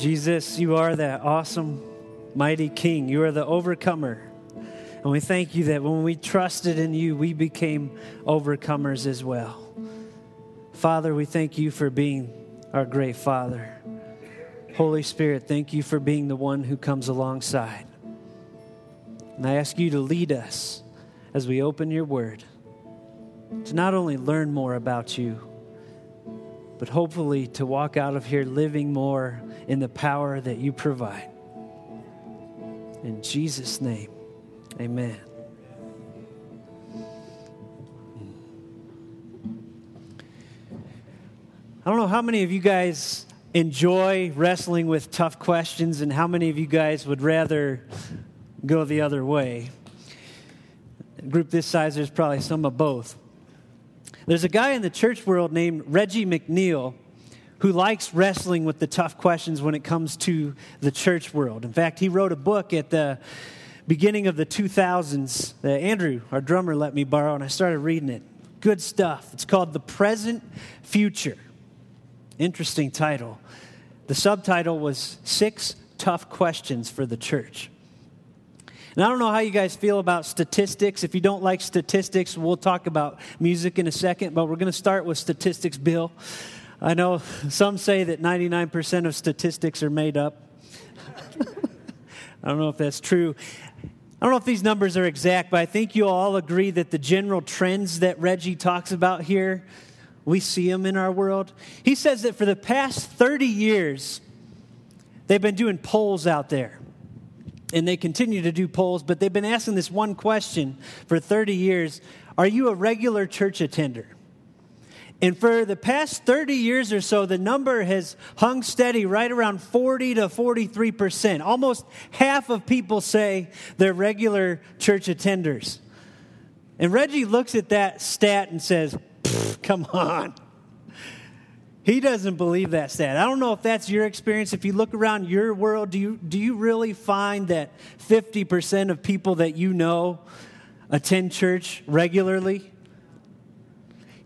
Jesus, you are that awesome, mighty King. You are the overcomer. And we thank you that when we trusted in you, we became overcomers as well. Father, we thank you for being our great Father. Holy Spirit, thank you for being the one who comes alongside. And I ask you to lead us as we open your word to not only learn more about you, but hopefully to walk out of here living more in the power that you provide. In Jesus' name, amen. I don't know how many of you guys enjoy wrestling with tough questions and how many of you guys would rather go the other way. A group this size, there's probably some of both. There's a guy in the church world named Reggie McNeal who likes wrestling with the tough questions when it comes to the church world. In fact, he wrote a book at the beginning of the 2000s that Andrew, our drummer, let me borrow, and I started reading it. Good stuff. It's called The Present Future. Interesting title. The subtitle was Six Tough Questions for the Church. And I don't know how you guys feel about statistics. If you don't like statistics, we'll talk about music in a second, but we're going to start with statistics, Bill. I know some say that 99% of statistics are made up. I don't know if that's true. I don't know if these numbers are exact, but I think you all agree that the general trends that Reggie talks about here, we see them in our world. He says that for the past 30 years, they've been doing polls out there and they continue to do polls, but they've been asking this one question for 30 years Are you a regular church attender? And for the past 30 years or so, the number has hung steady right around 40 to 43%. Almost half of people say they're regular church attenders. And Reggie looks at that stat and says, Come on. He doesn't believe that stat. I don't know if that's your experience. If you look around your world, do you, do you really find that 50% of people that you know attend church regularly?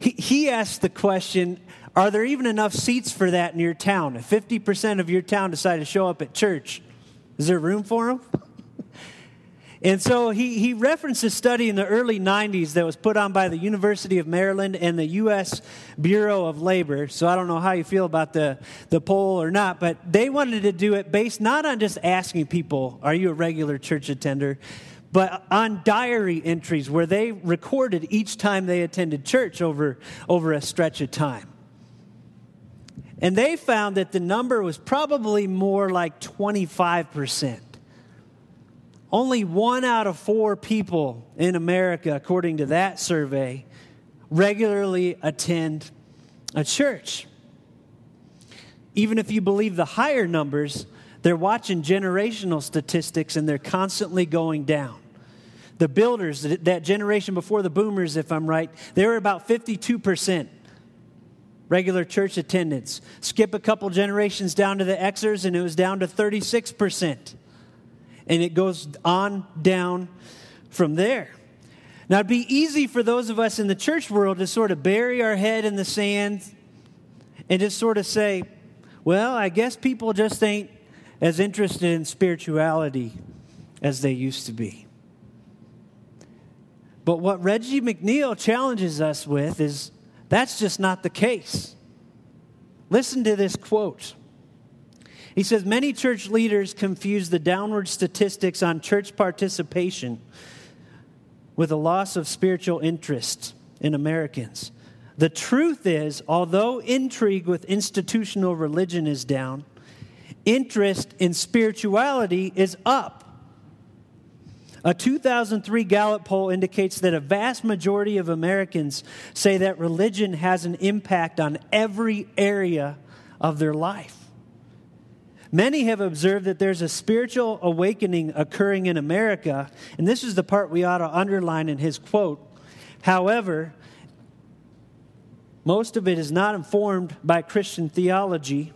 He, he asked the question Are there even enough seats for that in your town? If 50% of your town decide to show up at church, is there room for them? And so he, he referenced a study in the early 90s that was put on by the University of Maryland and the U.S. Bureau of Labor. So I don't know how you feel about the, the poll or not, but they wanted to do it based not on just asking people, Are you a regular church attender? but on diary entries where they recorded each time they attended church over, over a stretch of time. And they found that the number was probably more like 25%. Only one out of four people in America, according to that survey, regularly attend a church. Even if you believe the higher numbers, they're watching generational statistics and they're constantly going down. The builders, that generation before the boomers, if I'm right, they were about 52% regular church attendance. Skip a couple generations down to the Xers, and it was down to 36% and it goes on down from there. Now, it'd be easy for those of us in the church world to sort of bury our head in the sand and just sort of say, well, I guess people just ain't as interested in spirituality as they used to be. But what Reggie McNeal challenges us with is that's just not the case. Listen to this quote. He says many church leaders confuse the downward statistics on church participation with a loss of spiritual interest in Americans. The truth is, although intrigue with institutional religion is down, interest in spirituality is up. A 2003 Gallup poll indicates that a vast majority of Americans say that religion has an impact on every area of their life. Many have observed that there's a spiritual awakening occurring in America, and this is the part we ought to underline in his quote. However, most of it is not informed by Christian theology,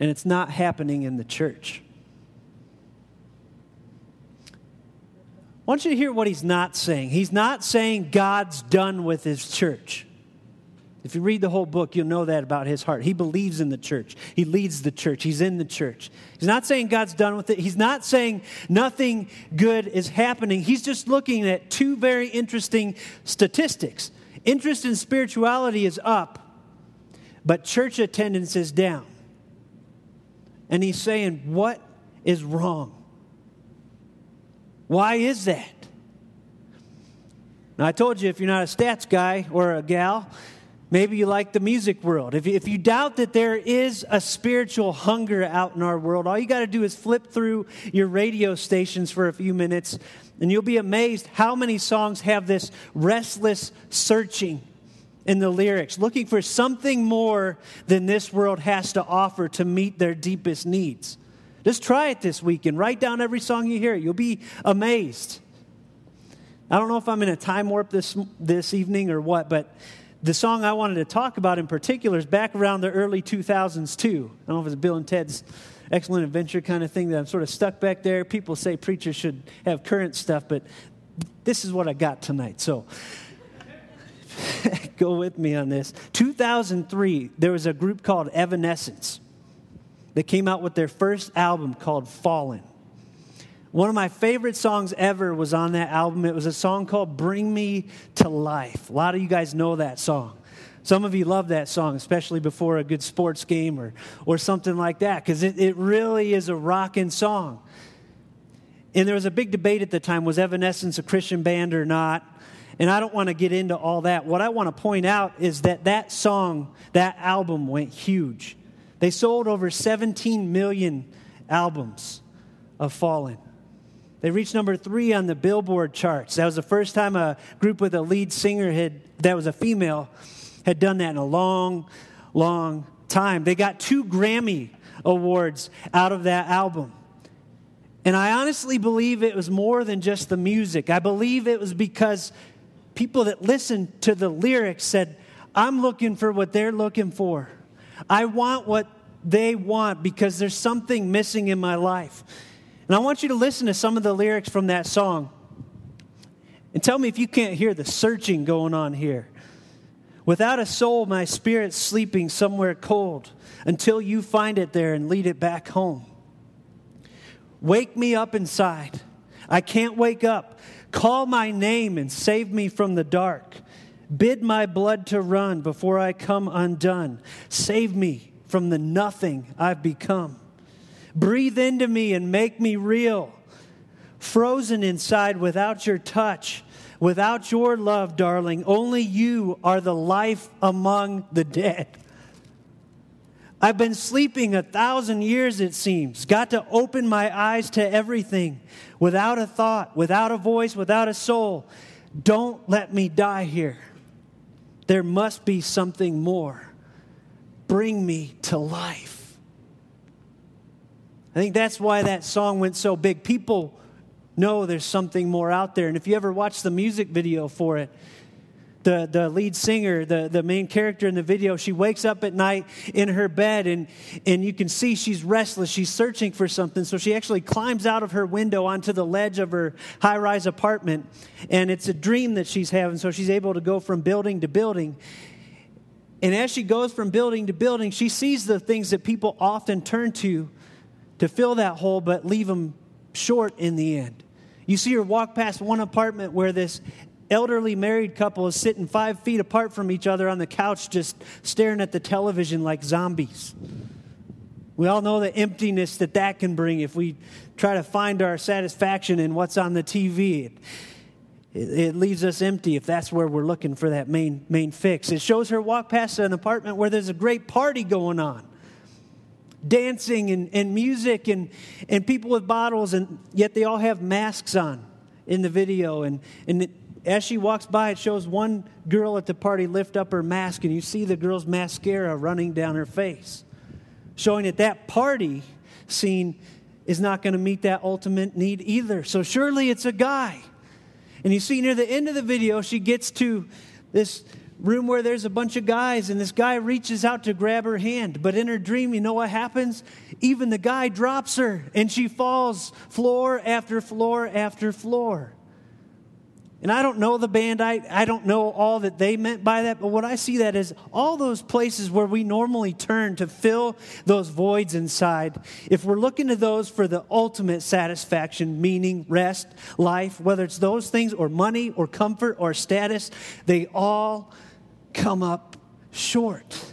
and it's not happening in the church. I want you to hear what he's not saying. He's not saying God's done with his church. If you read the whole book, you'll know that about his heart. He believes in the church. He leads the church. He's in the church. He's not saying God's done with it. He's not saying nothing good is happening. He's just looking at two very interesting statistics. Interest in spirituality is up, but church attendance is down. And he's saying, What is wrong? Why is that? Now, I told you if you're not a stats guy or a gal, maybe you like the music world. If you, if you doubt that there is a spiritual hunger out in our world, all you got to do is flip through your radio stations for a few minutes, and you'll be amazed how many songs have this restless searching in the lyrics, looking for something more than this world has to offer to meet their deepest needs. Just try it this weekend. Write down every song you hear. You'll be amazed. I don't know if I'm in a time warp this, this evening or what, but the song I wanted to talk about in particular is back around the early 2000s, too. I don't know if it's Bill and Ted's Excellent Adventure kind of thing that I'm sort of stuck back there. People say preachers should have current stuff, but this is what I got tonight. So go with me on this. 2003, there was a group called Evanescence. that came out with their first album called Fallen. One of my favorite songs ever was on that album. It was a song called Bring Me to Life. A lot of you guys know that song. Some of you love that song, especially before a good sports game or, or something like that, because it, it really is a rocking song. And there was a big debate at the time was Evanescence a Christian band or not? And I don't want to get into all that. What I want to point out is that that song, that album went huge. They sold over 17 million albums of Fallen. They reached number three on the Billboard charts. That was the first time a group with a lead singer had, that was a female had done that in a long, long time. They got two Grammy Awards out of that album. And I honestly believe it was more than just the music. I believe it was because people that listened to the lyrics said, I'm looking for what they're looking for. I want what they want because there's something missing in my life. And I want you to listen to some of the lyrics from that song and tell me if you can't hear the searching going on here. Without a soul, my spirit's sleeping somewhere cold until you find it there and lead it back home. Wake me up inside. I can't wake up. Call my name and save me from the dark. Bid my blood to run before I come undone. Save me from the nothing I've become. Breathe into me and make me real. Frozen inside without your touch, without your love, darling, only you are the life among the dead. I've been sleeping a thousand years, it seems. Got to open my eyes to everything without a thought, without a voice, without a soul. Don't let me die here. There must be something more bring me to life. I think that's why that song went so big. People know there's something more out there. And if you ever watch the music video for it, the, the lead singer, the, the main character in the video, she wakes up at night in her bed and, and you can see she's restless. She's searching for something. So she actually climbs out of her window onto the ledge of her high rise apartment. And it's a dream that she's having. So she's able to go from building to building. And as she goes from building to building, she sees the things that people often turn to to fill that hole, but leave them short in the end. You see her walk past one apartment where this elderly married couple is sitting five feet apart from each other on the couch, just staring at the television like zombies. We all know the emptiness that that can bring if we try to find our satisfaction in what's on the TV. It, it leaves us empty if that's where we're looking for that main, main fix. It shows her walk past an apartment where there's a great party going on dancing and, and music and, and people with bottles, and yet they all have masks on in the video. And, and as she walks by, it shows one girl at the party lift up her mask, and you see the girl's mascara running down her face, showing that that party scene is not going to meet that ultimate need either. So surely it's a guy and you see near the end of the video, she gets to this room where there's a bunch of guys, and this guy reaches out to grab her hand. But in her dream, you know what happens? Even the guy drops her, and she falls floor after floor after floor. And I don't know the band, I, I don't know all that they meant by that, but what I see that is all those places where we normally turn to fill those voids inside, if we're looking to those for the ultimate satisfaction, meaning, rest, life, whether it's those things or money or comfort or status, they all come up short.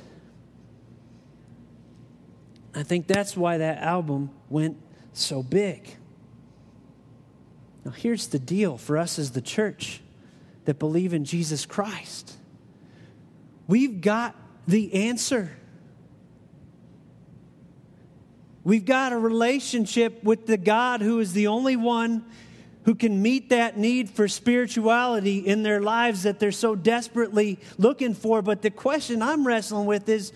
I think that's why that album went so big. Now, here's the deal for us as the church that believe in Jesus Christ we've got the answer. We've got a relationship with the God who is the only one who can meet that need for spirituality in their lives that they're so desperately looking for. But the question I'm wrestling with is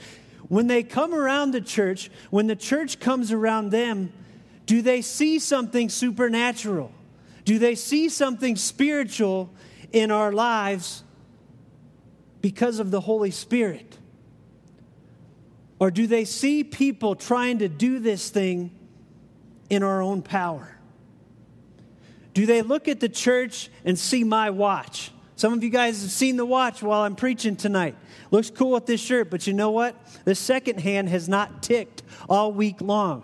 when they come around the church, when the church comes around them, do they see something supernatural? Do they see something spiritual in our lives because of the Holy Spirit? Or do they see people trying to do this thing in our own power? Do they look at the church and see my watch? Some of you guys have seen the watch while I'm preaching tonight. Looks cool with this shirt, but you know what? The second hand has not ticked all week long.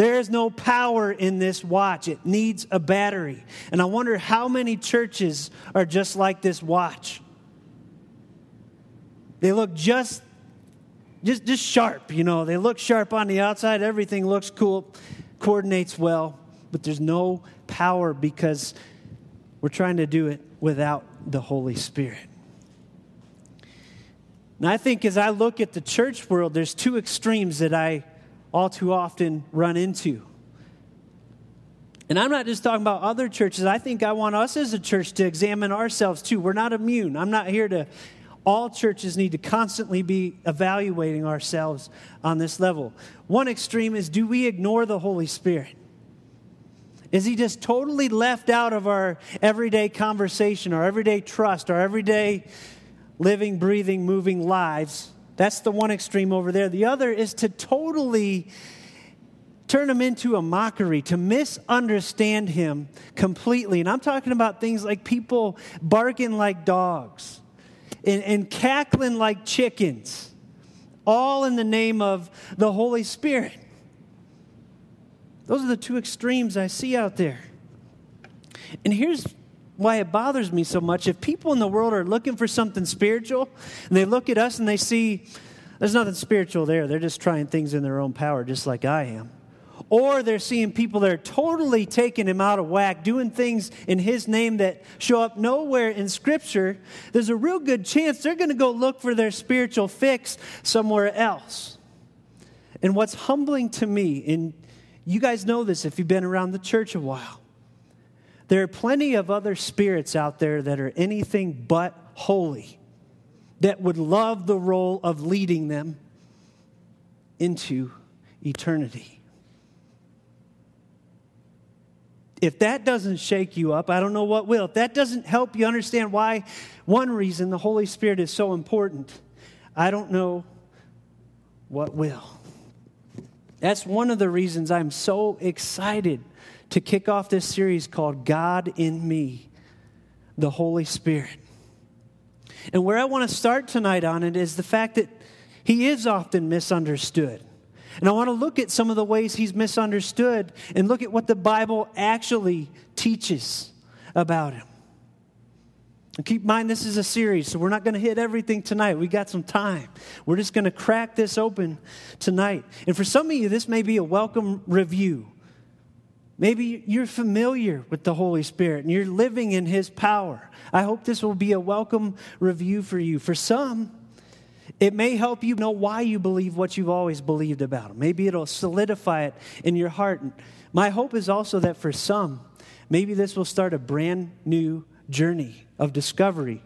There's no power in this watch. It needs a battery. And I wonder how many churches are just like this watch. They look just just just sharp, you know. They look sharp on the outside, everything looks cool, coordinates well, but there's no power because we're trying to do it without the Holy Spirit. And I think as I look at the church world, there's two extremes that I all too often run into. And I'm not just talking about other churches. I think I want us as a church to examine ourselves too. We're not immune. I'm not here to, all churches need to constantly be evaluating ourselves on this level. One extreme is do we ignore the Holy Spirit? Is he just totally left out of our everyday conversation, our everyday trust, our everyday living, breathing, moving lives? That's the one extreme over there. The other is to totally turn him into a mockery, to misunderstand him completely. And I'm talking about things like people barking like dogs and, and cackling like chickens, all in the name of the Holy Spirit. Those are the two extremes I see out there. And here's why it bothers me so much. If people in the world are looking for something spiritual and they look at us and they see there's nothing spiritual there, they're just trying things in their own power, just like I am. Or they're seeing people that are totally taking him out of whack, doing things in his name that show up nowhere in Scripture. There's a real good chance they're going to go look for their spiritual fix somewhere else. And what's humbling to me, and you guys know this if you've been around the church a while, there are plenty of other spirits out there that are anything but holy, that would love the role of leading them into eternity. If that doesn't shake you up, I don't know what will. If that doesn't help you understand why, one reason the Holy Spirit is so important, I don't know what will. That's one of the reasons I'm so excited to kick off this series called God in Me, the Holy Spirit. And where I want to start tonight on it is the fact that he is often misunderstood. And I want to look at some of the ways he's misunderstood and look at what the Bible actually teaches about him. And keep in mind, this is a series, so we're not going to hit everything tonight. We got some time. We're just going to crack this open tonight. And for some of you, this may be a welcome review. Maybe you're familiar with the Holy Spirit and you're living in His power. I hope this will be a welcome review for you. For some, it may help you know why you believe what you've always believed about Him. Maybe it'll solidify it in your heart. My hope is also that for some, maybe this will start a brand new journey of discovery.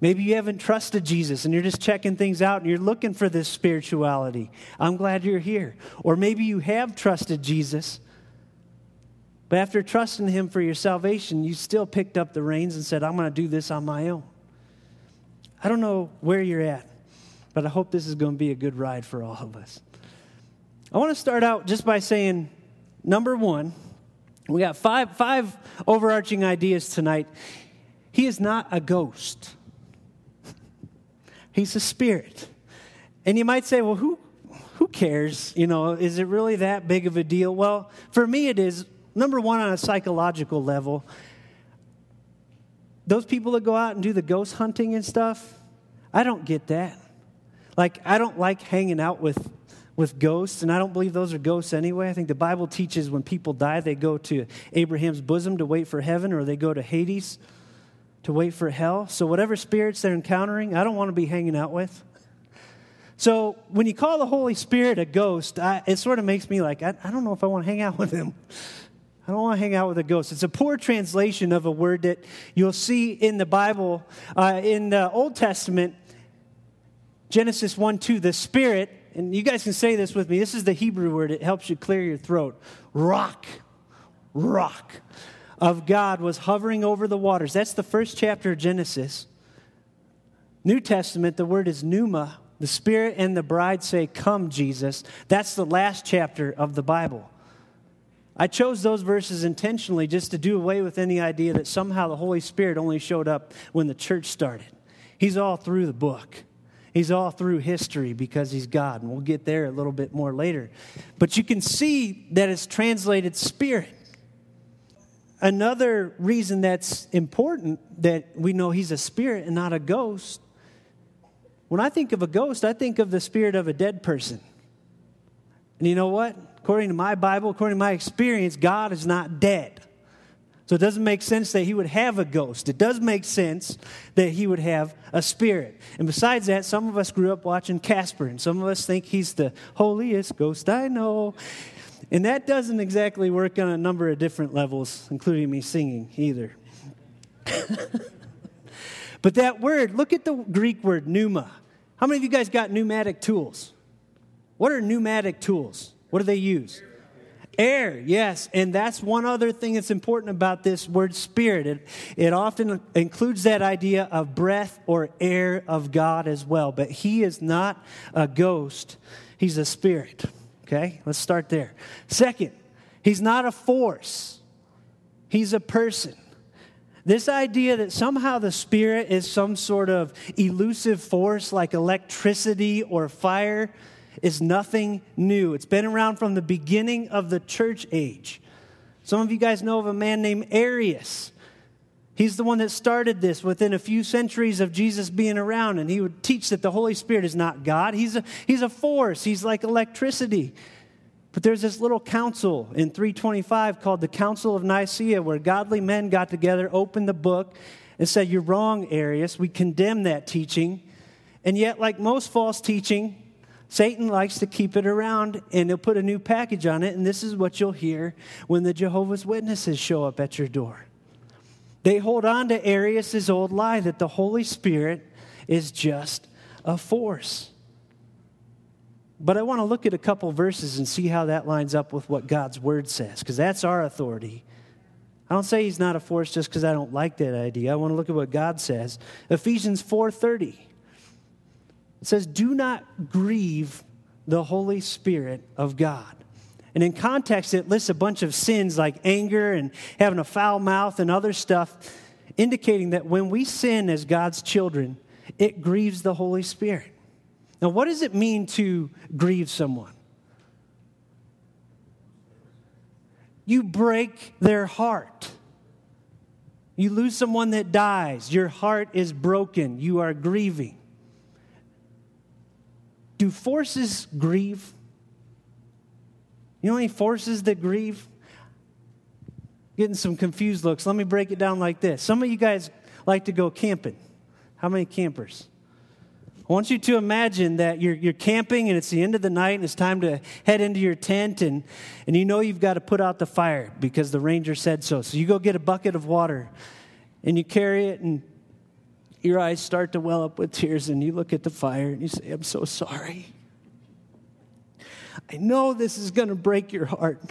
Maybe you haven't trusted Jesus and you're just checking things out and you're looking for this spirituality. I'm glad you're here. Or maybe you have trusted Jesus but after trusting Him for your salvation, you still picked up the reins and said, I'm going to do this on my own. I don't know where you're at, but I hope this is going to be a good ride for all of us. I want to start out just by saying number one, We got five, five overarching ideas tonight. He is not a ghost, he's a spirit. And you might say, well, who, who cares? You know, is it really that big of a deal? Well, for me, it is. Number one, on a psychological level, those people that go out and do the ghost hunting and stuff, I don't get that. Like, I don't like hanging out with, with ghosts, and I don't believe those are ghosts anyway. I think the Bible teaches when people die, they go to Abraham's bosom to wait for heaven, or they go to Hades to wait for hell. So, whatever spirits they're encountering, I don't want to be hanging out with. So, when you call the Holy Spirit a ghost, I, it sort of makes me like, I, I don't know if I want to hang out with him. I don't want to hang out with a ghost. It's a poor translation of a word that you'll see in the Bible. Uh, in the Old Testament, Genesis 1 2, the Spirit, and you guys can say this with me. This is the Hebrew word, it helps you clear your throat. Ruach, ruach of God was hovering over the waters. That's the first chapter of Genesis. New Testament, the word is pneuma. The Spirit and the bride say, Come, Jesus. That's the last chapter of the Bible. I chose those verses intentionally just to do away with any idea that somehow the Holy Spirit only showed up when the church started. He's all through the book. He's all through history because he's God, and we'll get there a little bit more later. But you can see that it's translated spirit. Another reason that's important that we know he's a spirit and not a ghost. When I think of a ghost, I think of the spirit of a dead person. And you know what? According to my Bible, according to my experience, God is not dead. So it doesn't make sense that he would have a ghost. It does make sense that he would have a spirit. And besides that, some of us grew up watching Casper, and some of us think he's the holiest ghost I know. And that doesn't exactly work on a number of different levels, including me singing either. but that word, look at the Greek word pneuma. How many of you guys got pneumatic tools? What are pneumatic tools? What do they use? Air, yes. And that's one other thing that's important about this word spirit. It, it often includes that idea of breath or air of God as well. But he is not a ghost, he's a spirit. Okay, let's start there. Second, he's not a force, he's a person. This idea that somehow the Spirit is some sort of elusive force like electricity or fire is nothing new. It's been around from the beginning of the church age. Some of you guys know of a man named Arius. He's the one that started this within a few centuries of Jesus being around, and he would teach that the Holy Spirit is not God. He's a, he's a force, he's like electricity. But there's this little council in 325 called the Council of Nicaea where godly men got together, opened the book, and said, You're wrong, Arius. We condemn that teaching. And yet, like most false teaching, Satan likes to keep it around and he'll put a new package on it, and this is what you'll hear when the Jehovah's Witnesses show up at your door. They hold on to Arius' old lie that the Holy Spirit is just a force. But I want to look at a couple verses and see how that lines up with what God's word says, because that's our authority. I don't say he's not a force just because I don't like that idea. I want to look at what God says. Ephesians 4:30. It says, Do not grieve the Holy Spirit of God. And in context, it lists a bunch of sins like anger and having a foul mouth and other stuff, indicating that when we sin as God's children, it grieves the Holy Spirit. Now, what does it mean to grieve someone? You break their heart. You lose someone that dies. Your heart is broken. You are grieving. Do forces grieve? You know any forces that grieve? Getting some confused looks. Let me break it down like this. Some of you guys like to go camping. How many campers? I want you to imagine that you're, you're camping and it's the end of the night and it's time to head into your tent and, and you know you've got to put out the fire because the ranger said so. So you go get a bucket of water and you carry it and your eyes start to well up with tears, and you look at the fire and you say, I'm so sorry. I know this is going to break your heart,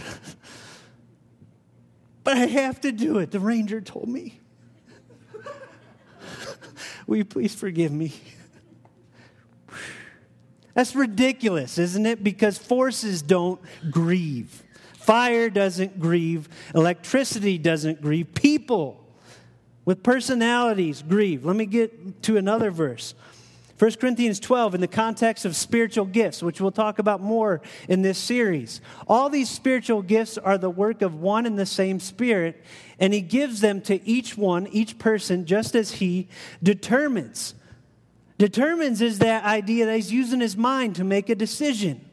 but I have to do it. The ranger told me. Will you please forgive me? That's ridiculous, isn't it? Because forces don't grieve. Fire doesn't grieve. Electricity doesn't grieve. People with personalities grieve. Let me get to another verse. 1 Corinthians 12, in the context of spiritual gifts, which we'll talk about more in this series. All these spiritual gifts are the work of one and the same Spirit, and He gives them to each one, each person, just as He determines. Determines is that idea that He's using His mind to make a decision.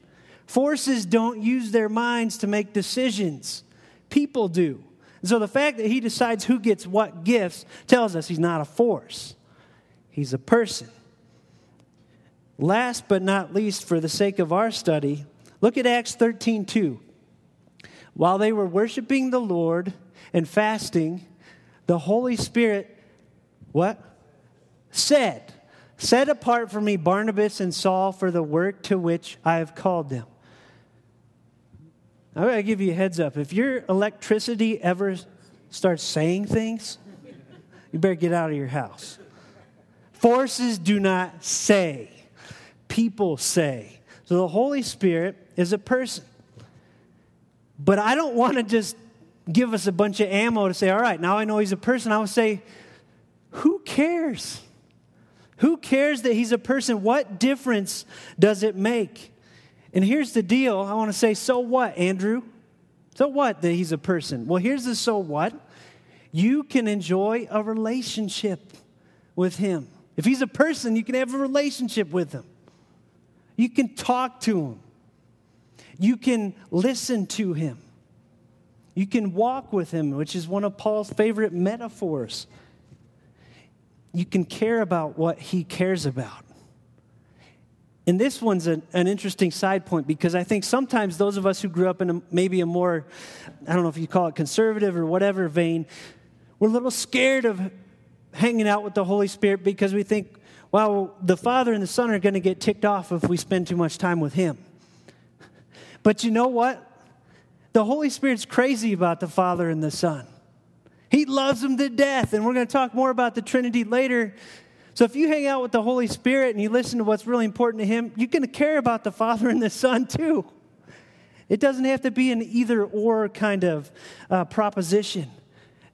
Forces don't use their minds to make decisions, people do. So the fact that He decides who gets what gifts tells us He's not a force, He's a person. Last but not least, for the sake of our study, look at Acts 13 2. While they were worshiping the Lord and fasting, the Holy Spirit, what? Said, Set apart for me Barnabas and Saul for the work to which I have called them. I'm going to give you a heads up. If your electricity ever starts saying things, you better get out of your house. Forces do not say people say. So the Holy Spirit is a person. But I don't want to just give us a bunch of ammo to say, all right, now I know he's a person. I would say, who cares? Who cares that he's a person? What difference does it make? And here's the deal I want to say, so what, Andrew? So what that he's a person? Well, here's the so what. You can enjoy a relationship with him. If he's a person, you can have a relationship with him. You can talk to him. You can listen to him. You can walk with him, which is one of Paul's favorite metaphors. You can care about what he cares about. And this one's an, an, interesting side point because I think sometimes those of us who grew up in a, maybe a more, I don't know if you call it conservative or whatever vein, we're a little scared of hanging out with the Holy Spirit because we think, well, the Father and the Son are going to get ticked off if we spend too much time with Him. But you know what? The Holy Spirit's crazy about the Father and the Son. He loves them to death, and we're going to talk more about the Trinity later. So if you hang out with the Holy Spirit and you listen to what's really important to Him, you're going to care about the Father and the Son too. It doesn't have to be an either or kind of uh, proposition.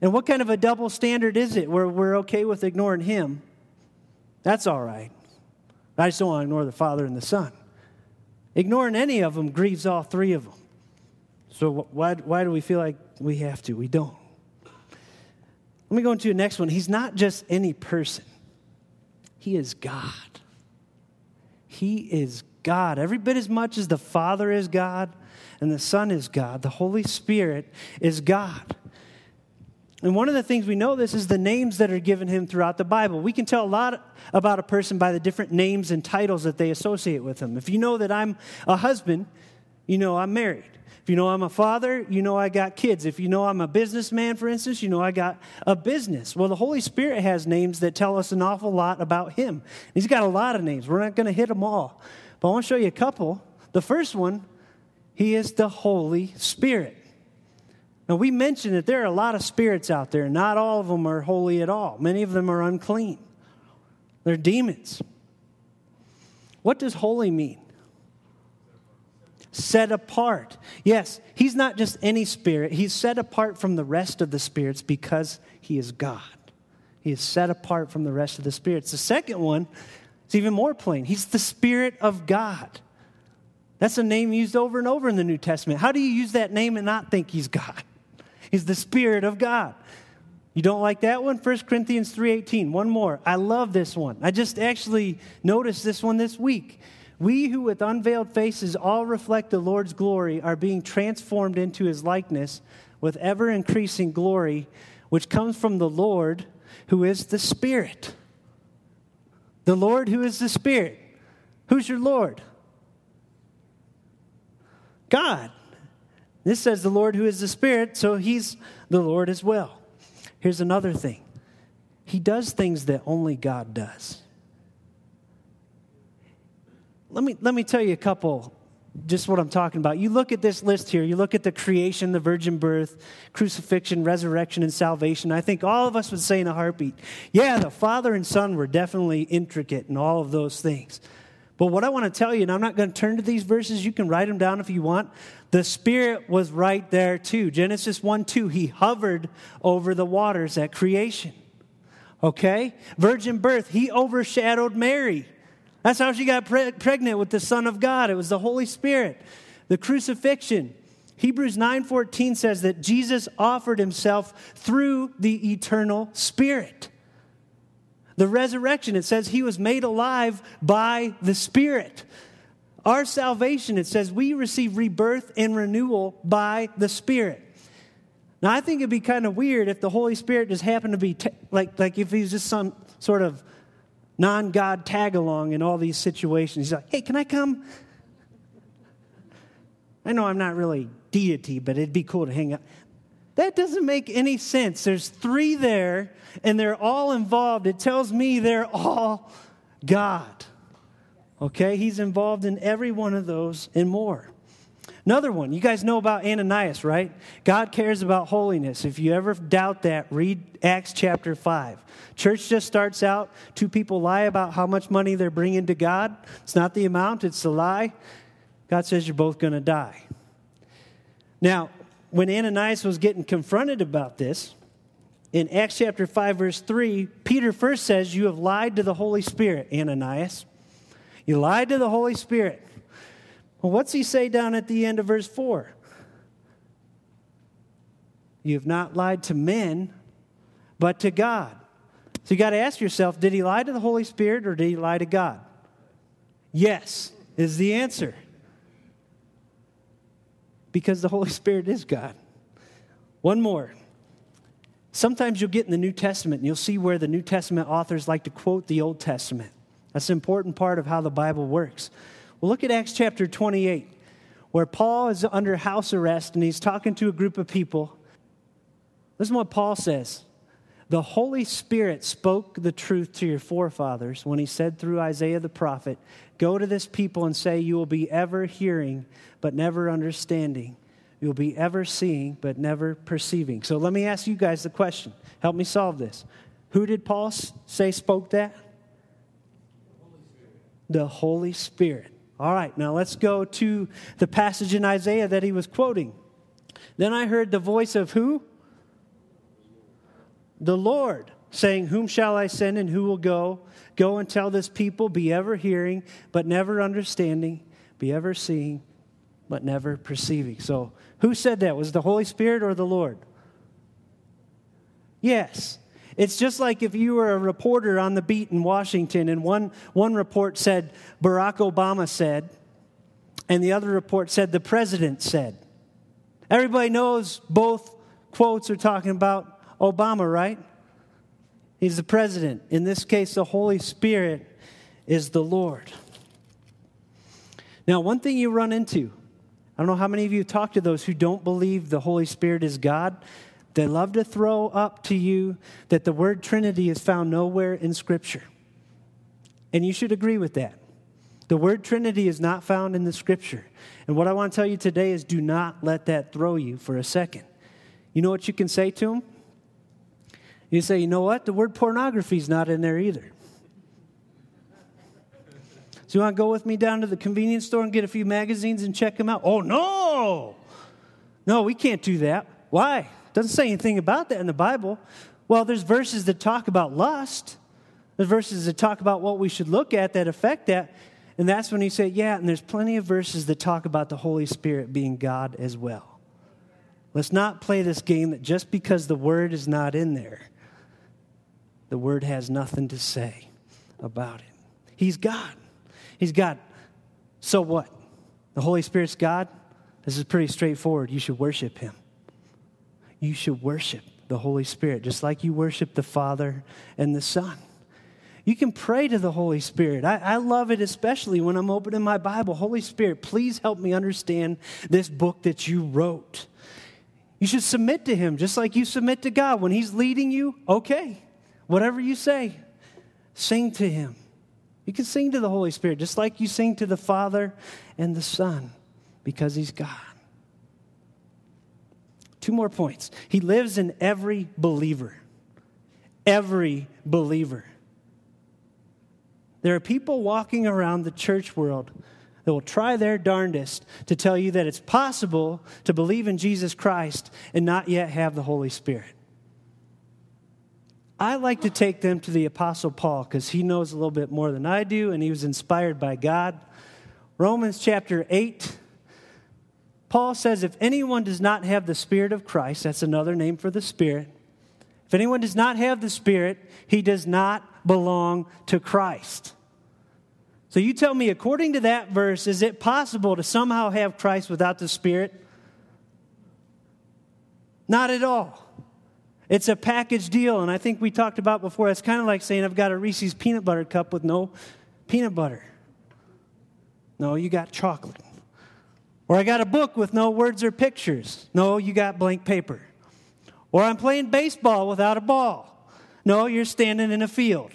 And what kind of a double standard is it where we're okay with ignoring Him that's all right. I just don't want to ignore the Father and the Son. Ignoring any of them grieves all three of them. So why, why do we feel like we have to? We don't. Let me go into the next one. He's not just any person, He is God. He is God. Every bit as much as the Father is God and the Son is God, the Holy Spirit is God. And one of the things we know this is the names that are given him throughout the Bible. We can tell a lot about a person by the different names and titles that they associate with him. If you know that I'm a husband, you know I'm married. If you know I'm a father, you know I got kids. If you know I'm a businessman, for instance, you know I got a business. Well, the Holy Spirit has names that tell us an awful lot about him. He's got a lot of names. We're not going to hit them all. But I want to show you a couple. The first one, he is the Holy Spirit. Now, we mentioned that there are a lot of spirits out there. Not all of them are holy at all, many of them are unclean. They're demons. What does holy mean? Set apart. Yes, he's not just any spirit, he's set apart from the rest of the spirits because he is God. He is set apart from the rest of the spirits. The second one is even more plain he's the Spirit of God. That's a name used over and over in the New Testament. How do you use that name and not think he's God? He's the Spirit of God. You don't like that one? 1 Corinthians 3:18. One more. I love this one. I just actually noticed this one this week. We who with unveiled faces all reflect the Lord's glory are being transformed into his likeness with ever increasing glory which comes from the Lord who is the Spirit. The Lord who is the Spirit. Who's your Lord? God. This says the Lord who is the Spirit, so he's the Lord as well. Here's another thing He does things that only God does. Let me, let me tell you a couple, just what I'm talking about. You look at this list here, you look at the creation, the virgin birth, crucifixion, resurrection, and salvation. I think all of us would say in a heartbeat, yeah, the Father and Son were definitely intricate in all of those things. But what I want to tell you, and I'm not going to turn to these verses, you can write them down if you want. The Spirit was right there too. Genesis 1 2, He hovered over the waters at creation. Okay? Virgin birth, He overshadowed Mary. That's how she got pre- pregnant with the Son of God. It was the Holy Spirit. The crucifixion, Hebrews 9:14 says that Jesus offered himself through the eternal Spirit. The resurrection, it says he was made alive by the Spirit. Our salvation, it says we receive rebirth and renewal by the Spirit. Now, I think it'd be kind of weird if the Holy Spirit just happened to be, t- like, like if he's just some sort of non God tag along in all these situations. He's like, hey, can I come? I know I'm not really deity, but it'd be cool to hang out. That doesn't make any sense. There's three there, and they're all involved. It tells me they're all God. Okay? He's involved in every one of those and more. Another one, you guys know about Ananias, right? God cares about holiness. If you ever doubt that, read Acts chapter 5. Church just starts out, two people lie about how much money they're bringing to God. It's not the amount, it's the lie. God says you're both going to die. Now, when Ananias was getting confronted about this, in Acts chapter 5, verse 3, Peter first says, You have lied to the Holy Spirit, Ananias. You lied to the Holy Spirit. Well, what's he say down at the end of verse 4? You have not lied to men, but to God. So you got to ask yourself did he lie to the Holy Spirit or did he lie to God? Yes, is the answer because the Holy Spirit is God. One more. Sometimes you'll get in the New Testament and you'll see where the New Testament authors like to quote the Old Testament. That's an important part of how the Bible works. Well, look at Acts chapter 28, where Paul is under house arrest and he's talking to a group of people. Listen to what Paul says. The Holy Spirit spoke the truth to your forefathers when he said through Isaiah the prophet, Go to this people and say, You will be ever hearing, but never understanding. You'll be ever seeing, but never perceiving. So let me ask you guys the question. Help me solve this. Who did Paul say spoke that? The Holy Spirit. All right, now let's go to the passage in Isaiah that he was quoting. Then I heard the voice of who? the Lord, saying, Whom shall I send and who will go? Go and tell this people, be ever hearing, but never understanding, be ever seeing, but never perceiving. So, who said that? Was the Holy Spirit or the Lord? Yes. It's just like if you were a reporter on the beat in Washington and one, one report said Barack Obama said, and the other report said the president said. Everybody knows both quotes are talking about Obama, right? He's the president. In this case, the Holy Spirit is the Lord. Now, one thing you run into, I don't know how many of you talk to those who don't believe the Holy Spirit is God. They love to throw up to you that the word Trinity is found nowhere in Scripture. And you should agree with that. The word Trinity is not found in the Scripture. And what I want to tell you today is do not let that throw you for a second. You know what you can say to them? You say, you know what? The word pornography is not in there either. So you want to go with me down to the convenience store and get a few magazines and check them out? Oh, no. No, we can't do that. Why? Doesn't say anything about that in the Bible. Well, there's verses that talk about lust. There's verses that talk about what we should look at that affect that. And that's when you say, yeah, and there's plenty of verses that talk about the Holy Spirit being God as well. Let's not play this game that just because the word is not in there, the word has nothing to say about it. He's God. He's God. So what? The Holy Spirit's God? This is pretty straightforward. You should worship him. You should worship the Holy Spirit just like you worship the Father and the Son. You can pray to the Holy Spirit. I, I, love it, especially when I'm opening my Bible. Holy Spirit, please help me understand this book that you wrote. You should submit to Him just like you submit to God. When He's leading you, okay, Whatever you say, sing to Him. You can sing to the Holy Spirit just like you sing to the Father and the Son because He's God. Two more points. He lives in every believer. Every believer. There are people walking around the church world that will try their darndest to tell you that it's possible to believe in Jesus Christ and not yet have the Holy Spirit. I like to take them to the Apostle Paul because he knows a little bit more than I do and he was inspired by God. Romans chapter 8, Paul says, If anyone does not have the Spirit of Christ, that's another name for the Spirit. If anyone does not have the Spirit, he does not belong to Christ. So you tell me, according to that verse, is it possible to somehow have Christ without the Spirit? Not at all. It's a package deal, and I think we talked about before. It's kind of like saying, I've got a Reese's peanut butter cup with no peanut butter. No, you got chocolate. Or I got a book with no words or pictures. No, you got blank paper. Or I'm playing baseball without a ball. No, you're standing in a field.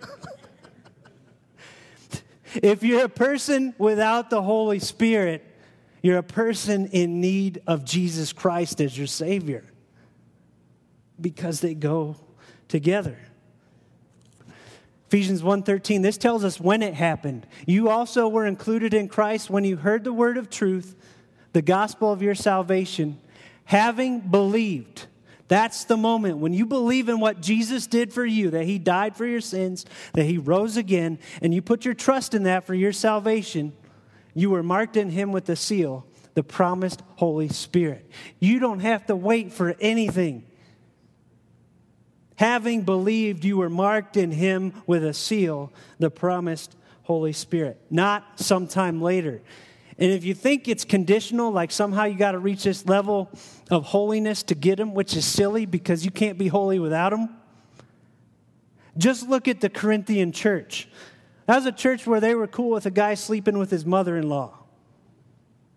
if you're a person without the Holy Spirit, you're a person in need of Jesus Christ as your Savior because they go together. Ephesians 1:13 this tells us when it happened. You also were included in Christ when you heard the word of truth, the gospel of your salvation, having believed. That's the moment when you believe in what Jesus did for you, that he died for your sins, that he rose again, and you put your trust in that for your salvation. You were marked in him with the seal, the promised Holy Spirit. You don't have to wait for anything having believed you were marked in him with a seal, the promised Holy Spirit, not sometime later. And if you think it's conditional, like somehow you got to reach this level of holiness to get him, which is silly because you can't be holy without him, just look at the Corinthian church. That was a church where they were cool with a guy sleeping with his mother in law.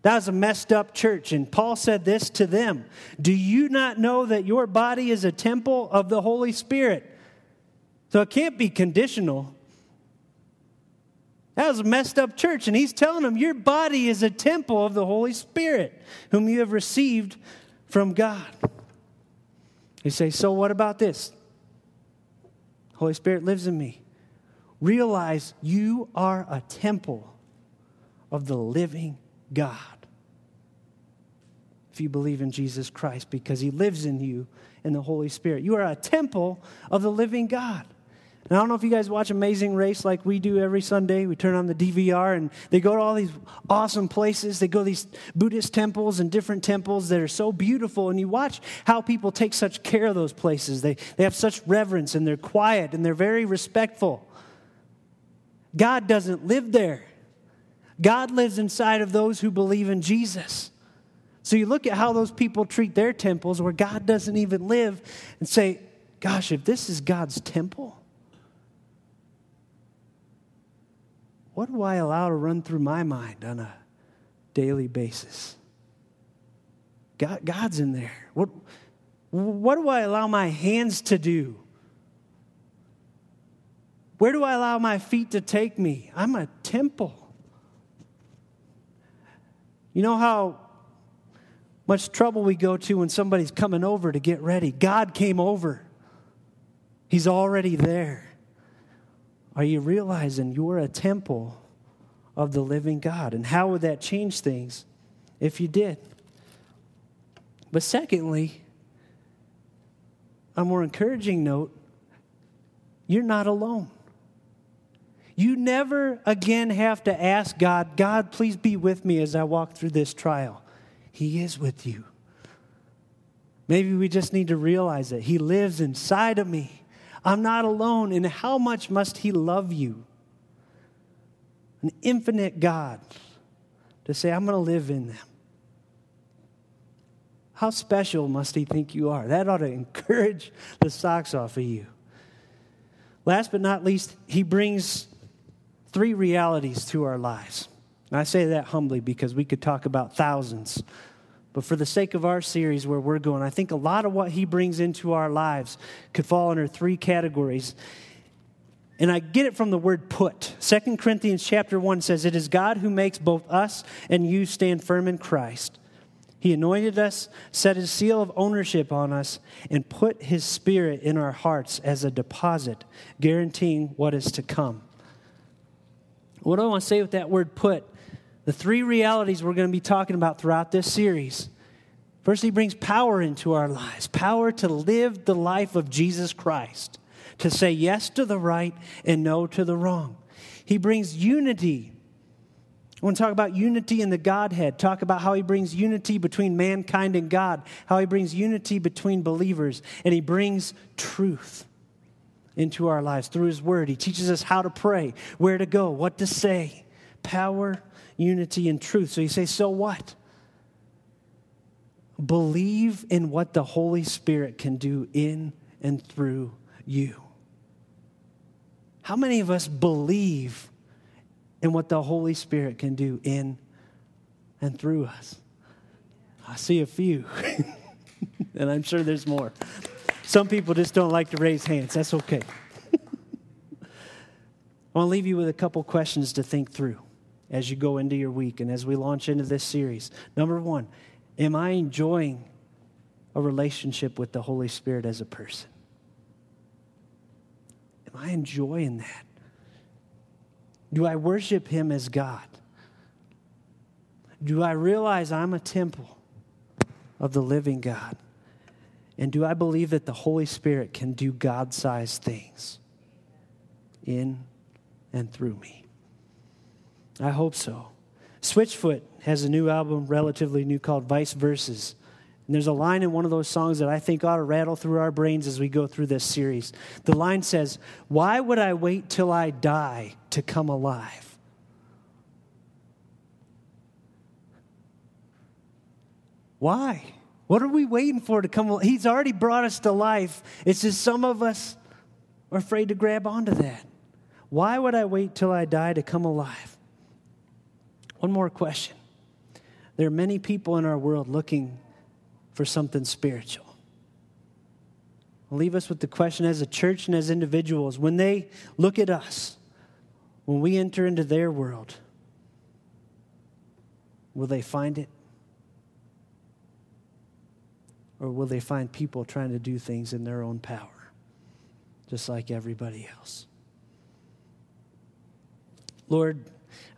That was a messed up church. And Paul said this to them Do you not know that your body is a temple of the Holy Spirit? So it can't be conditional. That was a messed up church. And he's telling them, Your body is a temple of the Holy Spirit, whom you have received from God. You say, So what about this? Holy Spirit lives in me. Realize you are a temple of the living God if you believe in Jesus Christ because he lives in you in the Holy Spirit. You are a temple of the living God. And I don't know if you guys watch Amazing Race like we do every Sunday. We turn on the DVR and they go to all these awesome places. They go to these Buddhist temples and different temples that are so beautiful. And you watch how people take such care of those places. They, they have such reverence and they're quiet and they're very respectful. God doesn't live there. God lives inside of those who believe in Jesus. So you look at how those people treat their temples where God doesn't even live and say, gosh, if this is God's temple, what do I allow to run through my mind on a daily basis? God, God's in there. What, what do I allow my hands to do? Where do I allow my feet to take me? I'm a temple. You know how much trouble we go to when somebody's coming over to get ready? God came over, He's already there. Are you realizing you're a temple of the living God? And how would that change things if you did? But secondly, a more encouraging note you're not alone. You never again have to ask God, God, please be with me as I walk through this trial. He is with you. Maybe we just need to realize that He lives inside of me. I'm not alone. And how much must He love you? An infinite God to say, I'm going to live in them. How special must He think you are? That ought to encourage the socks off of you. Last but not least, He brings three realities to our lives. And I say that humbly because we could talk about thousands. But for the sake of our series where we're going, I think a lot of what he brings into our lives could fall under three categories. And I get it from the word put. Second Corinthians chapter 1 says, It is God who makes both us and you stand firm in Christ. He anointed us, set his seal of ownership on us, and put his spirit in our hearts as a deposit, guaranteeing what is to come. What do I want to say with that word put? The three realities we're going to be talking about throughout this series. First, he brings power into our lives power to live the life of Jesus Christ, to say yes to the right and no to the wrong. He brings unity I want to talk about unity in the Godhead, talk about how he brings unity between mankind and God, how he brings unity between believers, and he brings truth into our lives through his word. He teaches us how to pray, where to go, what to say. Power, unity, and truth. So you say, so what? Believe in what the Holy Spirit can do in and through you. How many of us believe in what the Holy Spirit can do in and through us. I see a few, and I'm sure there's more. Some people just don't like to raise hands. That's okay. I want to leave you with a couple questions to think through as you go into your week and as we launch into this series. Number one, am I enjoying a relationship with the Holy Spirit as a person? Am I enjoying that? Do I worship Him as God? Do I realize I'm a temple of the living God? And do I believe that the Holy Spirit can do God sized things in and through me? I hope so. Switchfoot has a new album, relatively new, called Vice Verses. And there's a line in one of those songs that I think ought to rattle through our brains as we go through this series. The line says, Why would I wait till I die to come alive? Why? What are we waiting for to come? He's already brought us to life. It's just some of us are afraid to grab onto that. Why would I wait till I die to come alive? One more question. There are many people in our world looking for something spiritual. Leave us with the question as a church and as individuals when they look at us, when we enter into their world, will they find it? Or will they find people trying to do things in their own power, just like everybody else? Lord,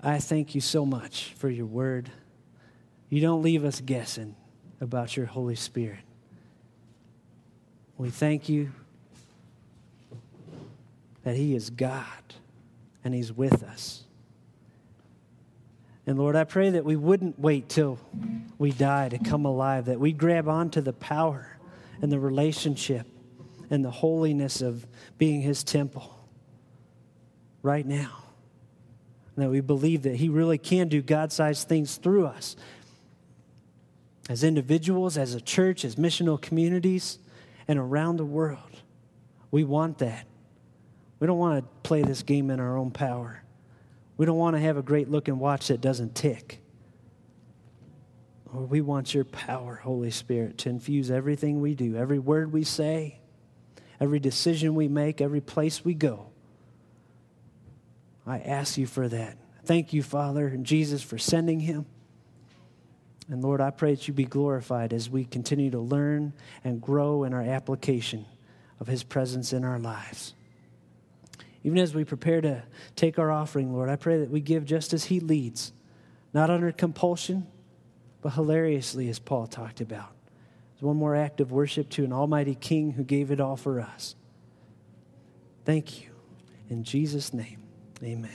I thank you so much for your word. You don't leave us guessing about your Holy Spirit. We thank you that He is God and He's with us. And Lord, I pray that we wouldn't wait till we die to come alive, that we grab onto the power and the relationship and the holiness of being His temple right now. And that we believe that He really can do God sized things through us as individuals, as a church, as missional communities, and around the world. We want that. We don't want to play this game in our own power. We don't want to have a great looking watch that doesn't tick. Lord, we want your power, Holy Spirit, to infuse everything we do, every word we say, every decision we make, every place we go. I ask you for that. Thank you, Father, and Jesus for sending him. And Lord, I pray that you be glorified as we continue to learn and grow in our application of his presence in our lives. Even as we prepare to take our offering, Lord, I pray that we give just as he leads, not under compulsion, but hilariously, as Paul talked about. It's one more act of worship to an almighty king who gave it all for us. Thank you. In Jesus' name, amen.